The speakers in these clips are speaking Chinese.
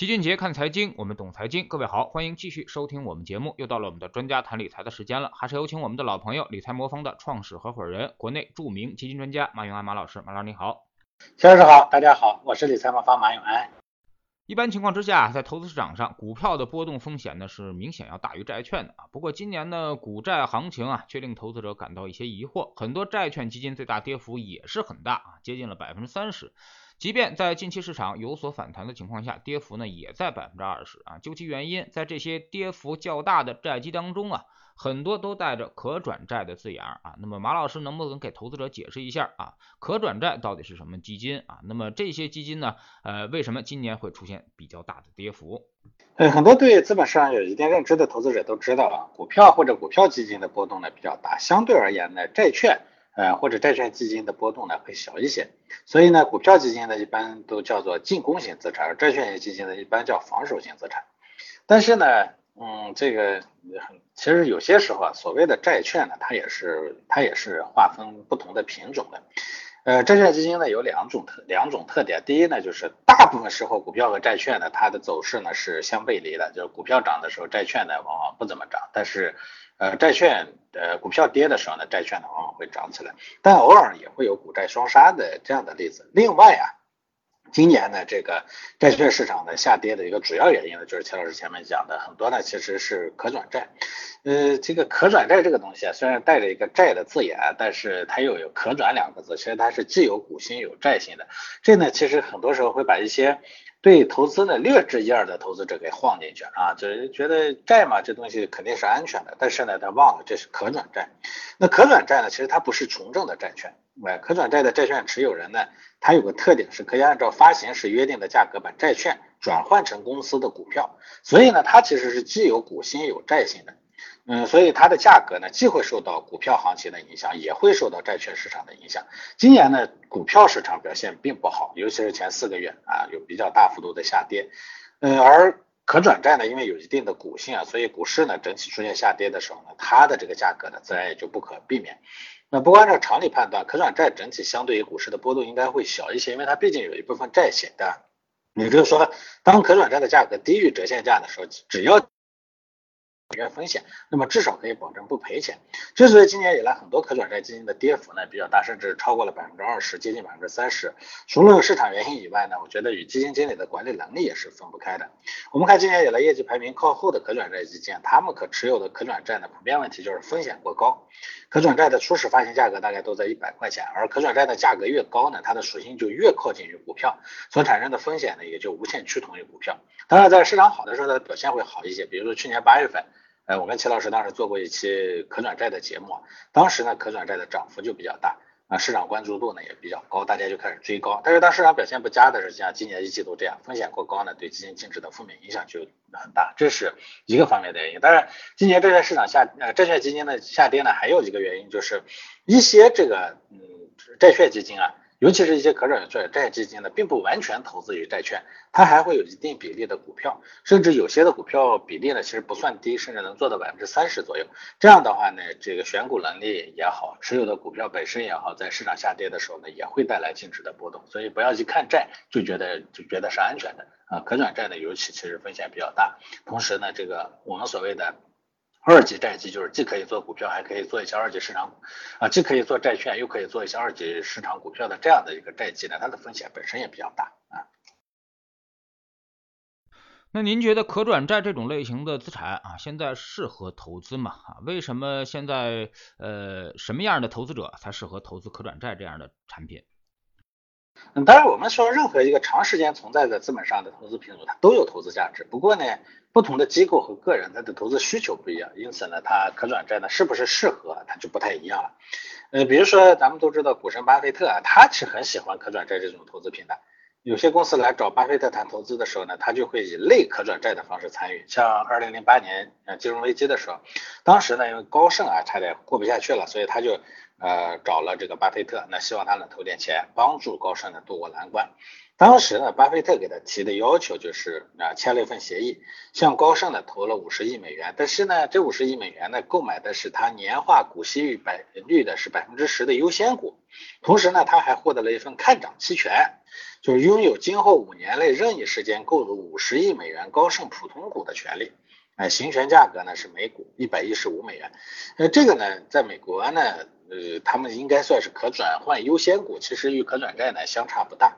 齐俊杰看财经，我们懂财经。各位好，欢迎继续收听我们节目。又到了我们的专家谈理财的时间了，还是有请我们的老朋友理财魔方的创始合伙人，国内著名基金专家马永安马老师。马老师你好，齐老师好，大家好，我是理财魔方马永安。一般情况之下，在投资市场上，股票的波动风险呢是明显要大于债券的啊。不过今年呢，股债行情啊，却令投资者感到一些疑惑。很多债券基金最大跌幅也是很大啊，接近了百分之三十。即便在近期市场有所反弹的情况下，跌幅呢也在百分之二十啊。究其原因，在这些跌幅较大的债基当中啊。很多都带着可转债的字眼儿啊，那么马老师能不能给投资者解释一下啊？可转债到底是什么基金啊？那么这些基金呢，呃，为什么今年会出现比较大的跌幅？呃，很多对资本市场有一定认知的投资者都知道啊，股票或者股票基金的波动呢比较大，相对而言呢，债券呃或者债券基金的波动呢会小一些。所以呢，股票基金呢一般都叫做进攻型资产，而债券型基金呢一般叫防守型资产。但是呢，嗯，这个其实有些时候啊，所谓的债券呢，它也是它也是划分不同的品种的。呃，债券基金呢有两种特两种特点，第一呢就是大部分时候股票和债券呢它的走势呢是相背离的，就是股票涨的时候债券呢往往不怎么涨，但是呃债券呃股票跌的时候呢债券呢往往会涨起来，但偶尔也会有股债双杀的这样的例子。另外啊。今年呢，这个债券市场的下跌的一个主要原因呢，就是钱老师前面讲的很多呢，其实是可转债。呃，这个可转债这个东西啊，虽然带着一个债的字眼，但是它又有可转两个字，其实它是既有股性有债性的。这呢，其实很多时候会把一些对投资呢略知一二的投资者给晃进去啊，就是觉得债嘛，这东西肯定是安全的，但是呢，他忘了这是可转债。那可转债呢，其实它不是纯正的债券。买，可转债的债券持有人呢，它有个特点是可以按照发行时约定的价格把债券转换成公司的股票，所以呢，它其实是既有股性有债性的。嗯，所以它的价格呢，既会受到股票行情的影响，也会受到债券市场的影响。今年呢，股票市场表现并不好，尤其是前四个月啊，有比较大幅度的下跌。嗯，而可转债呢，因为有一定的股性啊，所以股市呢整体出现下跌的时候呢，它的这个价格呢，自然也就不可避免。那不过按照常理判断，可转债整体相对于股市的波动应该会小一些，因为它毕竟有一部分债型的。也就是说，当可转债的价格低于折现价的时候，只要约风险，那么至少可以保证不赔钱。之所以今年以来很多可转债基金的跌幅呢比较大，甚至超过了百分之二十，接近百分之三十，除了市场原因以外呢，我觉得与基金经理的管理能力也是分不开的。我们看今年以来业绩排名靠后的可转债基金，他们可持有的可转债呢，普遍问题就是风险过高。可转债的初始发行价格大概都在一百块钱，而可转债的价格越高呢，它的属性就越靠近于股票，所产生的风险呢也就无限趋同于股票。当然，在市场好的时候，它的表现会好一些，比如说去年八月份。呃，我跟齐老师当时做过一期可转债的节目，当时呢可转债的涨幅就比较大啊，市场关注度呢也比较高，大家就开始追高。但是当市场表现不佳的时候，像今年一季度这样，风险过高呢，对基金净值的负面影响就很大，这是一个方面的原因。当然，今年债券市场下呃债券基金的下跌呢，还有一个原因就是一些这个嗯债券基金啊。尤其是一些可转债债基金呢，并不完全投资于债券，它还会有一定比例的股票，甚至有些的股票比例呢，其实不算低，甚至能做到百分之三十左右。这样的话呢，这个选股能力也好，持有的股票本身也好，在市场下跌的时候呢，也会带来净值的波动。所以不要去看债就觉得就觉得是安全的啊，可转债呢，尤其其实风险比较大。同时呢，这个我们所谓的。二级债基就是既可以做股票，还可以做一些二级市场啊，既可以做债券，又可以做一些二级市场股票的这样的一个债基呢，它的风险本身也比较大啊。那您觉得可转债这种类型的资产啊，现在适合投资吗？啊，为什么现在呃什么样的投资者才适合投资可转债这样的产品？嗯，当然，我们说任何一个长时间存在的资本上的投资品种，它都有投资价值。不过呢，不同的机构和个人，它的投资需求不一样，因此呢，它可转债呢是不是适合，它就不太一样了。呃，比如说咱们都知道股神巴菲特啊，他是很喜欢可转债这种投资品的。有些公司来找巴菲特谈投资的时候呢，他就会以类可转债的方式参与。像二零零八年呃金融危机的时候，当时呢因为高盛啊差点过不下去了，所以他就呃找了这个巴菲特，那希望他能投点钱，帮助高盛呢渡过难关。当时呢，巴菲特给他提的要求就是啊，签了一份协议，向高盛呢投了五十亿美元。但是呢，这五十亿美元呢，购买的是他年化股息率百率的是百分之十的优先股。同时呢，他还获得了一份看涨期权，就是拥有今后五年内任意时间购入五十亿美元高盛普通股的权利。哎，行权价格呢是每股一百一十五美元。呃，这个呢，在美国呢，呃，他们应该算是可转换优先股，其实与可转债呢相差不大。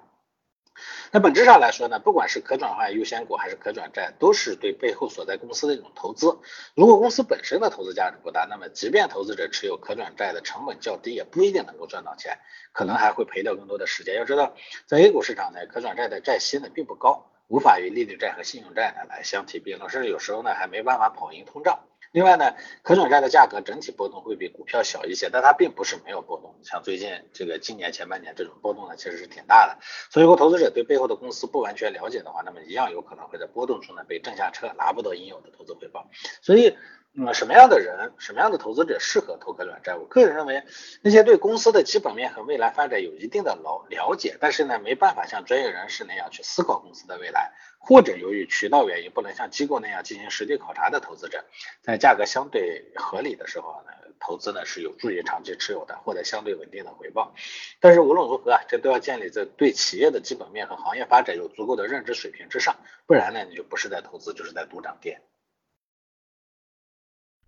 那本质上来说呢，不管是可转换优先股还是可转债，都是对背后所在公司的一种投资。如果公司本身的投资价值不大，那么即便投资者持有可转债的成本较低，也不一定能够赚到钱，可能还会赔掉更多的时间。要知道，在 A 股市场呢，可转债的债息呢并不高，无法与利率债和信用债呢来相提并论，甚至有时候呢还没办法跑赢通胀。另外呢，可转债的价格整体波动会比股票小一些，但它并不是没有波动。像最近这个今年前半年这种波动呢，其实是挺大的。所以，如果投资者对背后的公司不完全了解的话，那么一样有可能会在波动中呢被震下车，拿不到应有的投资回报。所以。嗯，什么样的人，什么样的投资者适合投可转债？我个人认为，那些对公司的基本面和未来发展有一定的了了解，但是呢，没办法像专业人士那样去思考公司的未来，或者由于渠道原因不能像机构那样进行实地考察的投资者，在价格相对合理的时候呢，投资呢是有助于长期持有的，获得相对稳定的回报。但是无论如何啊，这都要建立在对企业的基本面和行业发展有足够的认知水平之上，不然呢，你就不是在投资，就是在赌涨跌。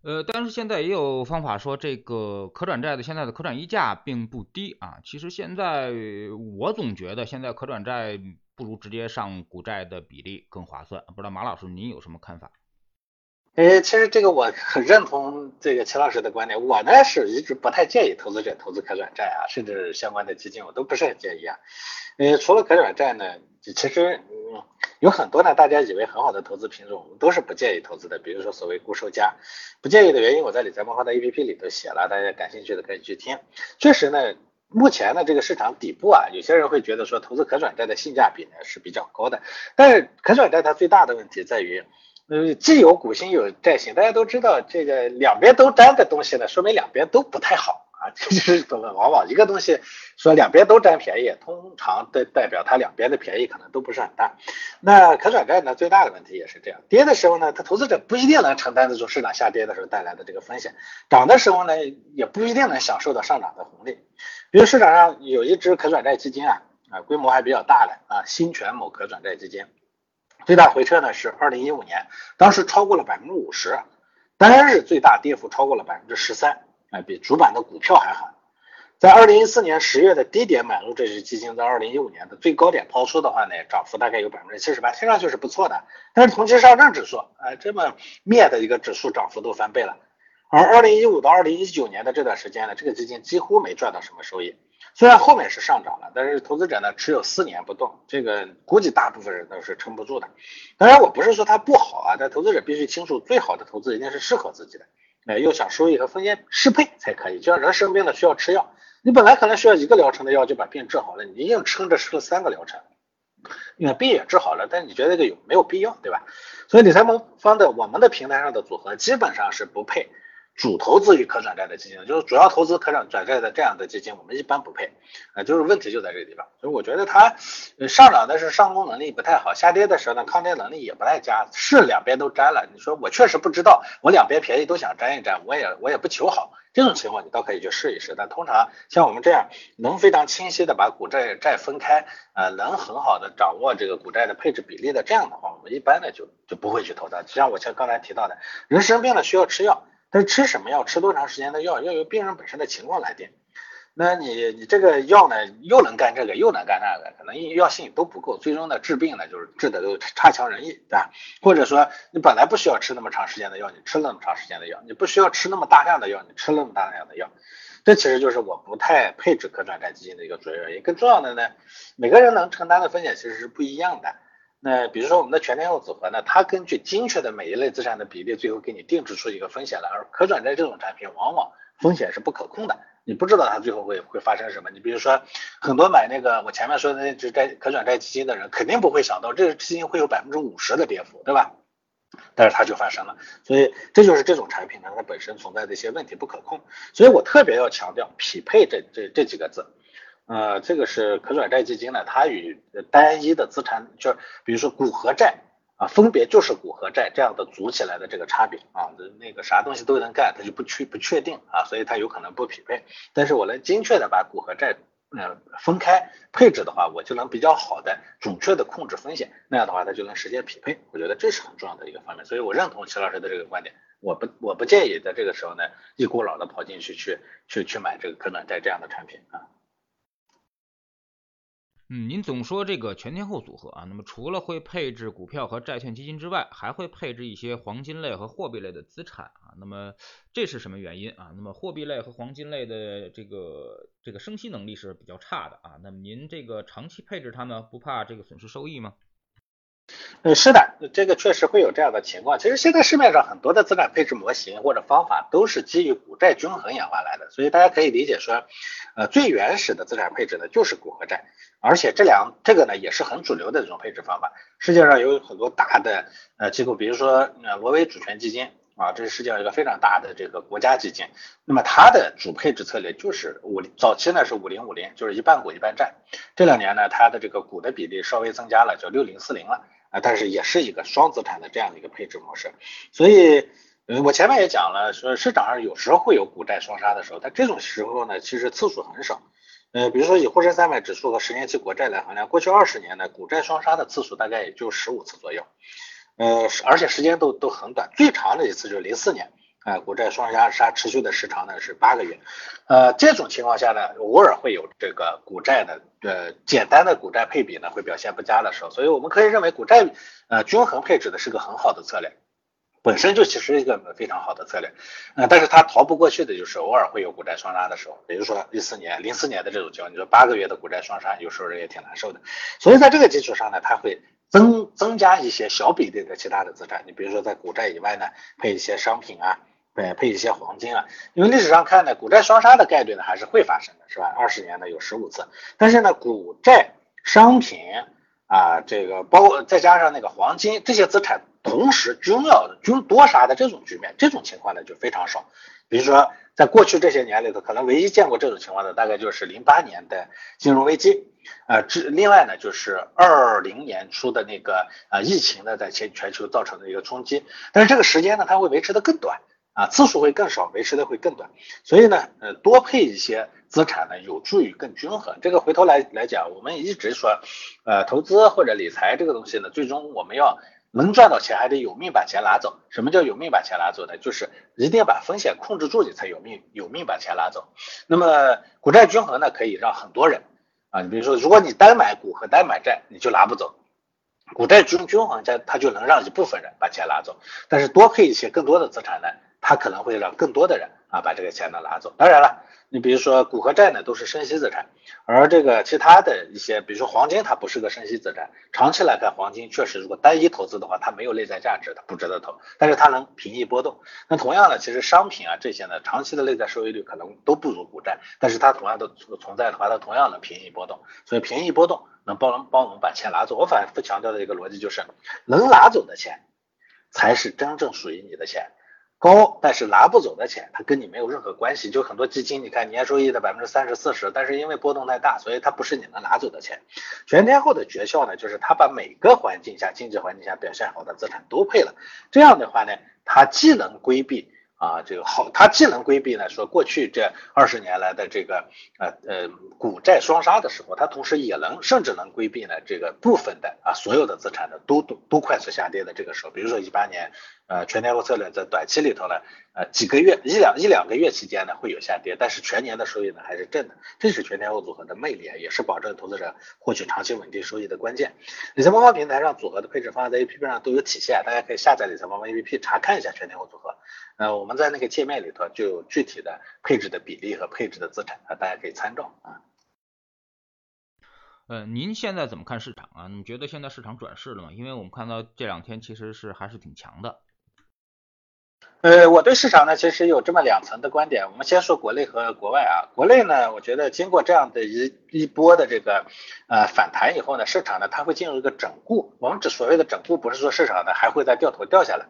呃，但是现在也有方法说，这个可转债的现在的可转溢价并不低啊。其实现在我总觉得，现在可转债不如直接上股债的比例更划算。不知道马老师您有什么看法？哎，其实这个我很认同这个齐老师的观点。我呢是一直不太建议投资者投资可转债啊，甚至相关的基金我都不是很建议啊。呃，除了可转债呢，其实嗯。有很多呢，大家以为很好的投资品种，我们都是不建议投资的。比如说所谓固收加，不建议的原因，我在理财魔方的 APP 里头写了，大家感兴趣的可以去听。确实呢，目前呢这个市场底部啊，有些人会觉得说投资可转债的性价比呢是比较高的，但是可转债它最大的问题在于，呃，既有股性有债性，大家都知道这个两边都沾的东西呢，说明两边都不太好。啊，这就是往往一个东西说两边都占便宜，通常的代表它两边的便宜可能都不是很大。那可转债呢，最大的问题也是这样，跌的时候呢，它投资者不一定能承担得住市场下跌的时候带来的这个风险，涨的时候呢，也不一定能享受到上涨的红利。因为市场上有一只可转债基金啊，啊，规模还比较大的啊，新全某可转债基金，最大回撤呢是二零一五年，当时超过了百分之五十，单日最大跌幅超过了百分之十三。哎，比主板的股票还狠。在二零一四年十月的低点买入这只基金，在二零一五年的最高点抛出的话呢，涨幅大概有百分之七十八，听上去是不错的。但是同期上证指数，哎，这么灭的一个指数涨幅都翻倍了。而二零一五到二零一九年的这段时间呢，这个基金几乎没赚到什么收益。虽然后面是上涨了，但是投资者呢持有四年不动，这个估计大部分人都是撑不住的。当然，我不是说它不好啊，但投资者必须清楚，最好的投资一定是适合自己的。哎，又想收益和风险适配才可以。就像人生病了需要吃药，你本来可能需要一个疗程的药就把病治好了，你硬撑着吃了三个疗程，你看病也治好了，但你觉得这个有没有必要，对吧？所以理财魔方的我们的平台上的组合基本上是不配。主投资于可转债的基金，就是主要投资可转债的这样的基金，我们一般不配，啊，就是问题就在这个地方。所以我觉得它上涨的是上攻能力不太好，下跌的时候呢，抗跌能力也不太佳，是两边都沾了。你说我确实不知道，我两边便宜都想沾一沾，我也我也不求好，这种情况你倒可以去试一试。但通常像我们这样能非常清晰的把股债债分开，呃，能很好的掌握这个股债的配置比例的这样的话，我们一般呢就就不会去投它。就像我像刚才提到的，人生病了需要吃药。但是吃什么药，吃多长时间的药，要由病人本身的情况来定。那你你这个药呢，又能干这个，又能干那个，可能药性都不够，最终呢治病呢就是治的都差强人意，对吧？或者说你本来不需要吃那么长时间的药，你吃了那么长时间的药，你不需要吃那么大量的药，你吃了那么大量的药，这其实就是我不太配置可转债基金的一个主要原因。更重要的呢，每个人能承担的风险其实是不一样的。那比如说我们的全天候组合呢，它根据精确的每一类资产的比例，最后给你定制出一个风险来。而可转债这种产品，往往风险是不可控的，你不知道它最后会会发生什么。你比如说，很多买那个我前面说的那只债可转债基金的人，肯定不会想到这个基金会有百分之五十的跌幅，对吧？但是它就发生了，所以这就是这种产品呢，它本身存在的一些问题不可控。所以我特别要强调匹配这这这几个字。呃，这个是可转债基金呢，它与单一的资产，就比如说股和债啊，分别就是股和债这样的组起来的这个差别啊，那个啥东西都能干，它就不确不确定啊，所以它有可能不匹配。但是我能精确的把股和债呃分开配置的话，我就能比较好的准确的控制风险，那样的话它就能实现匹配。我觉得这是很重要的一个方面，所以我认同齐老师的这个观点。我不我不建议在这个时候呢一股脑的跑进去去去去买这个可转债这样的产品啊。嗯，您总说这个全天候组合啊，那么除了会配置股票和债券基金之外，还会配置一些黄金类和货币类的资产啊。那么这是什么原因啊？那么货币类和黄金类的这个这个生息能力是比较差的啊。那么您这个长期配置它呢，不怕这个损失收益吗？呃，是的，这个确实会有这样的情况。其实现在市面上很多的资产配置模型或者方法都是基于股债均衡演化来的，所以大家可以理解说，呃，最原始的资产配置呢就是股和债，而且这两这个呢也是很主流的这种配置方法。世界上有很多大的呃机构，比如说呃挪威主权基金啊，这是世界上一个非常大的这个国家基金，那么它的主配置策略就是五早期呢是五零五零，就是一半股一半债，这两年呢它的这个股的比例稍微增加了，叫六零四零了。啊，但是也是一个双资产的这样的一个配置模式，所以，嗯，我前面也讲了，说市场上有时候会有股债双杀的时候，但这种时候呢，其实次数很少。呃，比如说以沪深三百指数和十年期国债来衡量，过去二十年呢，股债双杀的次数大概也就十五次左右，呃，而且时间都都很短，最长的一次就是零四年。啊，股债双杀杀持续的时长呢是八个月，呃，这种情况下呢，偶尔会有这个股债的呃简单的股债配比呢会表现不佳的时候，所以我们可以认为股债呃均衡配置的是个很好的策略，本身就其实一个非常好的策略，呃，但是它逃不过去的就是偶尔会有股债双杀的时候，比如说一四年、零四年的这种情况，你说八个月的股债双杀，有时候人也挺难受的，所以在这个基础上呢，它会增增加一些小比例的其他的资产，你比如说在股债以外呢配一些商品啊。对，配一些黄金啊，因为历史上看呢，股债双杀的概率呢还是会发生的，是吧？二十年呢有十五次，但是呢，股债、商品啊，这个包括再加上那个黄金这些资产同时均要均多杀的这种局面，这种情况呢就非常少。比如说，在过去这些年里头，可能唯一见过这种情况的，大概就是零八年的金融危机，呃，这另外呢就是二零年初的那个呃疫情呢在全全球造成的一个冲击，但是这个时间呢它会维持的更短。啊，次数会更少，维持的会更短，所以呢，呃，多配一些资产呢，有助于更均衡。这个回头来来讲，我们一直说，呃，投资或者理财这个东西呢，最终我们要能赚到钱，还得有命把钱拿走。什么叫有命把钱拿走呢？就是一定要把风险控制住，你才有命有命把钱拿走。那么股债均衡呢，可以让很多人啊，你比如说，如果你单买股和单买债，你就拿不走。股债均均衡价，它就能让一部分人把钱拿走，但是多配一些更多的资产呢？它可能会让更多的人啊把这个钱呢拿走。当然了，你比如说股和债呢都是生息资产，而这个其他的一些，比如说黄金，它不是个生息资产。长期来看，黄金确实如果单一投资的话，它没有内在价值，它不值得投。但是它能平抑波动。那同样的，其实商品啊这些呢，长期的内在收益率可能都不如股债，但是它同样的存在的话，它同样能平抑波动。所以平抑波动能帮帮我们把钱拿走。我反复强调的一个逻辑就是，能拿走的钱才是真正属于你的钱。高，但是拿不走的钱，它跟你没有任何关系。就很多基金，你看年收益的百分之三十、四十，但是因为波动太大，所以它不是你能拿走的钱。全天候的诀窍呢，就是它把每个环境下、经济环境下表现好的资产都配了。这样的话呢，它既能规避。啊，这个好，它既能规避呢，说过去这二十年来的这个呃呃股债双杀的时候，它同时也能甚至能规避呢这个部分的啊所有的资产呢都都都快速下跌的这个时候，比如说一八年呃全天候策略在短期里头呢呃几个月一两一两个月期间呢会有下跌，但是全年的收益呢还是正的，这是全天候组合的魅力，也是保证投资者获取长期稳定收益的关键。理财魔方平台上组合的配置方案在 A P P 上都有体现，大家可以下载理财魔方 A P P 查看一下全天候组合。呃，我们在那个界面里头就有具体的配置的比例和配置的资产啊，大家可以参照啊。呃，您现在怎么看市场啊？你觉得现在市场转势了吗？因为我们看到这两天其实是还是挺强的。呃，我对市场呢其实有这么两层的观点。我们先说国内和国外啊。国内呢，我觉得经过这样的一一波的这个呃反弹以后呢，市场呢它会进入一个整固。我们指所谓的整固，不是说市场呢还会再掉头掉下来。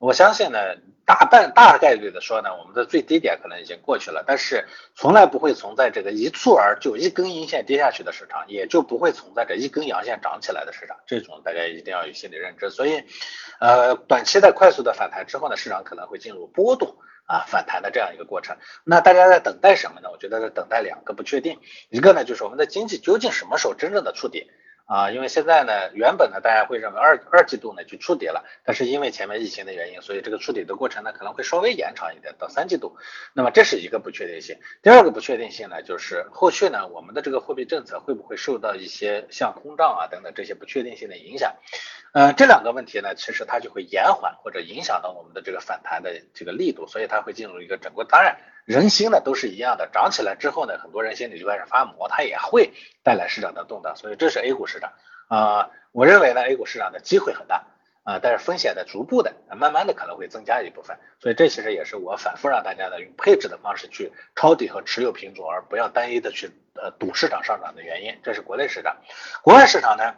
我相信呢，大半大概率的说呢，我们的最低点可能已经过去了，但是从来不会存在这个一蹴而就一根阴线跌下去的市场，也就不会存在着一根阳线涨起来的市场，这种大家一定要有心理认知。所以，呃，短期的快速的反弹之后呢，市场可能会进入波动啊反弹的这样一个过程。那大家在等待什么呢？我觉得在等待两个不确定，一个呢就是我们的经济究竟什么时候真正的触底。啊，因为现在呢，原本呢，大家会认为二二季度呢就触底了，但是因为前面疫情的原因，所以这个触底的过程呢可能会稍微延长一点到三季度。那么这是一个不确定性。第二个不确定性呢，就是后续呢，我们的这个货币政策会不会受到一些像通胀啊等等这些不确定性的影响？呃，这两个问题呢，其实它就会延缓或者影响到我们的这个反弹的这个力度，所以它会进入一个整个。当然。人心呢都是一样的，涨起来之后呢，很多人心里就开始发毛，它也会带来市场的动荡，所以这是 A 股市场啊。我认为呢，A 股市场的机会很大啊，但是风险的逐步的、慢慢的可能会增加一部分，所以这其实也是我反复让大家呢用配置的方式去抄底和持有品种，而不要单一的去呃赌市场上涨的原因。这是国内市场，国外市场呢，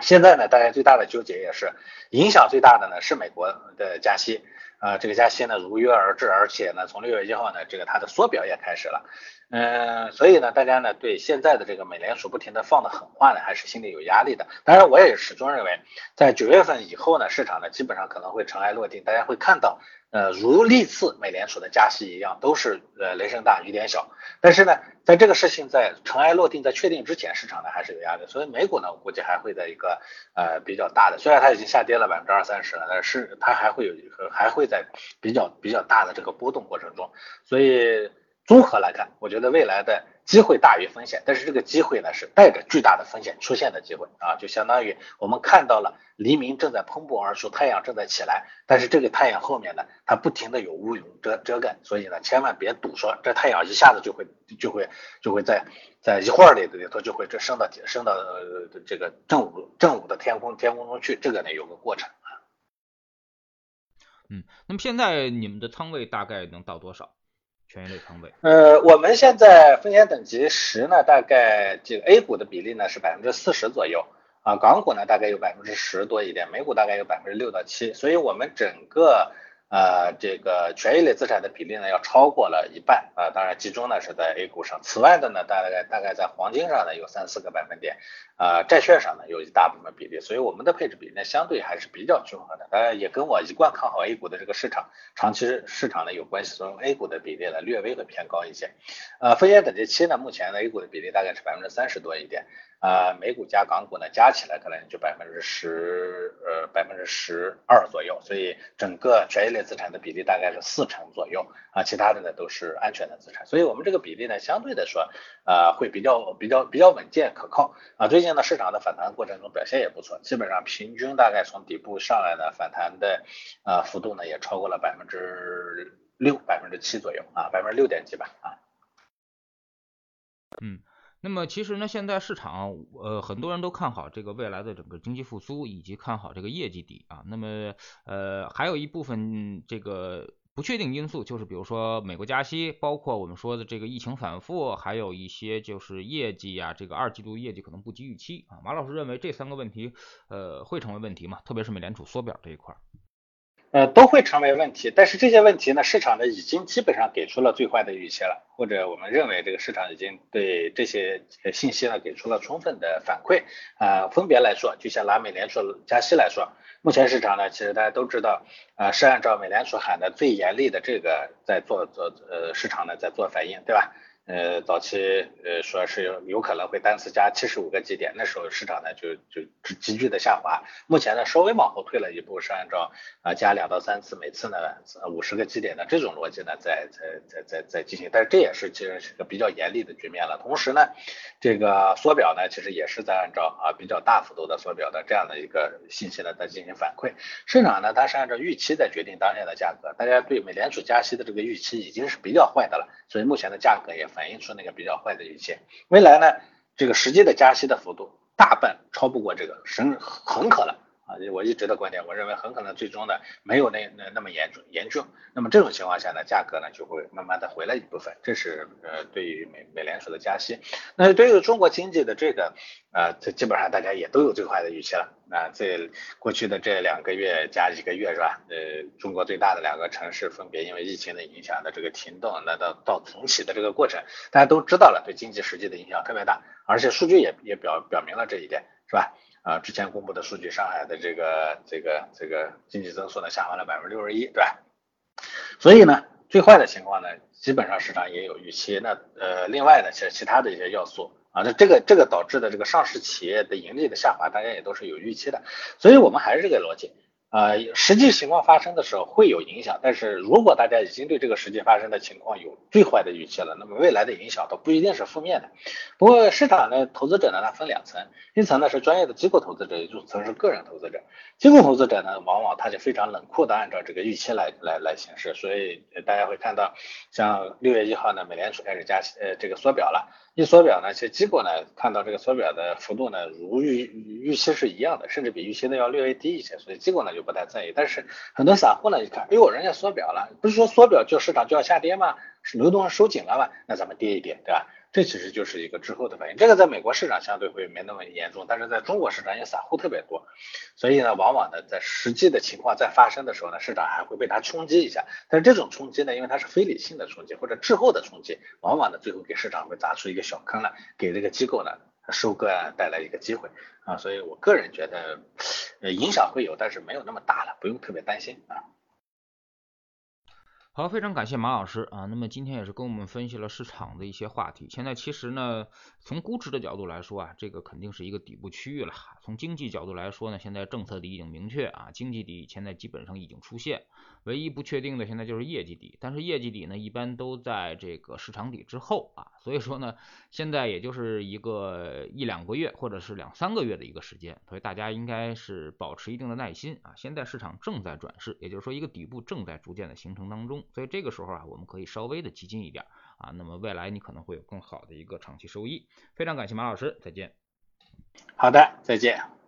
现在呢，大家最大的纠结也是影响最大的呢是美国的加息。啊，这个加息呢如约而至，而且呢，从六月一号呢，这个它的缩表也开始了，嗯，所以呢，大家呢对现在的这个美联储不停的放的狠话呢，还是心里有压力的。当然，我也始终认为，在九月份以后呢，市场呢基本上可能会尘埃落定，大家会看到。呃，如历次美联储的加息一样，都是呃雷声大雨点小。但是呢，在这个事情在尘埃落定、在确定之前，市场呢还是有压力。所以美股呢，我估计还会在一个呃比较大的，虽然它已经下跌了百分之二三十了，但是它还会有一个还会在比较比较大的这个波动过程中。所以综合来看，我觉得未来的。机会大于风险，但是这个机会呢是带着巨大的风险出现的机会啊，就相当于我们看到了黎明正在喷薄而出，太阳正在起来，但是这个太阳后面呢，它不停的有乌云遮遮盖，所以呢，千万别赌说这太阳一下子就会就会就会在在一会儿里里头就会这升到升到这个正午正午的天空天空中去，这个呢有个过程啊。嗯，那么现在你们的仓位大概能到多少？权益类仓位，呃，我们现在风险等级十呢，大概这个 A 股的比例呢是百分之四十左右啊，港股呢大概有百分之十多一点，美股大概有百分之六到七，所以我们整个。呃，这个权益类资产的比例呢，要超过了一半啊，当然集中呢是在 A 股上。此外的呢，大概大概在黄金上呢有三四个百分点，啊，债券上呢有一大部分比例，所以我们的配置比例呢相对还是比较均衡的。当然也跟我一贯看好 A 股的这个市场长期市场呢有关系，所以 A 股的比例呢略微会偏高一些。呃，风险等级七呢，目前呢 A 股的比例大概是百分之三十多一点。啊，美股加港股呢，加起来可能就百分之十，呃，百分之十二左右，所以整个权益类资产的比例大概是四成左右啊，其他的呢都是安全的资产，所以我们这个比例呢，相对的说，啊，会比较比较比较稳健可靠啊。最近呢，市场的反弹过程中表现也不错，基本上平均大概从底部上来呢，反弹的啊幅度呢也超过了百分之六、百分之七左右啊，百分之六点几吧啊。嗯。那么其实呢，现在市场呃很多人都看好这个未来的整个经济复苏，以及看好这个业绩底啊。那么呃还有一部分这个不确定因素，就是比如说美国加息，包括我们说的这个疫情反复，还有一些就是业绩啊，这个二季度业绩可能不及预期啊。马老师认为这三个问题呃会成为问题吗？特别是美联储缩表这一块儿。呃，都会成为问题，但是这些问题呢，市场呢已经基本上给出了最坏的预期了，或者我们认为这个市场已经对这些信息呢给出了充分的反馈啊。分别来说，就像拿美联储加息来说，目前市场呢，其实大家都知道啊，是按照美联储喊的最严厉的这个在做做呃市场呢在做反应，对吧？呃，早期呃说是有有可能会单次加七十五个基点，那时候市场呢就就急剧的下滑。目前呢稍微往后退了一步，是按照啊加两到三次，每次呢五十个基点的这种逻辑呢在在在在在进行。但是这也是其实是个比较严厉的局面了。同时呢，这个缩表呢其实也是在按照啊比较大幅度的缩表的这样的一个信息呢在进行反馈。市场呢它是按照预期在决定当前的价格，大家对美联储加息的这个预期已经是比较坏的了，所以目前的价格也。反映出那个比较坏的预期，未来呢，这个实际的加息的幅度大半超不过这个，很很可能啊，我一直的观点，我认为很可能最终呢没有那那那么严重严重。那么这种情况下呢，价格呢就会慢慢的回来一部分。这是呃对于美美联储的加息。那对于中国经济的这个呃，这基本上大家也都有最坏的预期了。啊，这过去的这两个月加一个月是吧？呃，中国最大的两个城市分别因为疫情的影响的这个停动，那到到重启的这个过程，大家都知道了，对经济实际的影响特别大，而且数据也也表表明了这一点，是吧？啊，之前公布的数据，上海的这个这个这个经济增速呢下滑了百分之六十一，对吧？所以呢，最坏的情况呢，基本上市场也有预期。那呃，另外呢，其实其他的一些要素啊，那这个这个导致的这个上市企业的盈利的下滑，大家也都是有预期的。所以我们还是这个逻辑。呃，实际情况发生的时候会有影响，但是如果大家已经对这个实际发生的情况有最坏的预期了，那么未来的影响都不一定是负面的。不过市场呢，投资者呢，它分两层，一层呢是专业的机构投资者，一层是个人投资者。机构投资者呢，往往他就非常冷酷的按照这个预期来来来行事，所以大家会看到，像六月一号呢，美联储开始加息，呃，这个缩表了。一缩表呢，其实机构呢看到这个缩表的幅度呢，如预预期是一样的，甚至比预期的要略微低一些，所以机构呢就不太在意。但是很多散户呢一看，哎呦，人家缩表了，不是说缩表就市场就要下跌吗？是流动性收紧了嘛？那咱们跌一跌，对吧？这其实就是一个滞后的反应，这个在美国市场相对会没那么严重，但是在中国市场因为散户特别多，所以呢，往往呢在实际的情况在发生的时候呢，市场还会被它冲击一下。但是这种冲击呢，因为它是非理性的冲击或者滞后的冲击，往往呢最后给市场会砸出一个小坑来，给这个机构呢收割啊带来一个机会啊。所以我个人觉得，呃影响会有，但是没有那么大了，不用特别担心啊。好，非常感谢马老师啊。那么今天也是跟我们分析了市场的一些话题。现在其实呢，从估值的角度来说啊，这个肯定是一个底部区域了。从经济角度来说呢，现在政策底已经明确啊，经济底现在基本上已经出现。唯一不确定的现在就是业绩底，但是业绩底呢一般都在这个市场底之后啊，所以说呢，现在也就是一个一两个月或者是两三个月的一个时间，所以大家应该是保持一定的耐心啊。现在市场正在转势，也就是说一个底部正在逐渐的形成当中所以这个时候啊，我们可以稍微的激进一点啊，那么未来你可能会有更好的一个长期收益。非常感谢马老师，再见。好的，再见。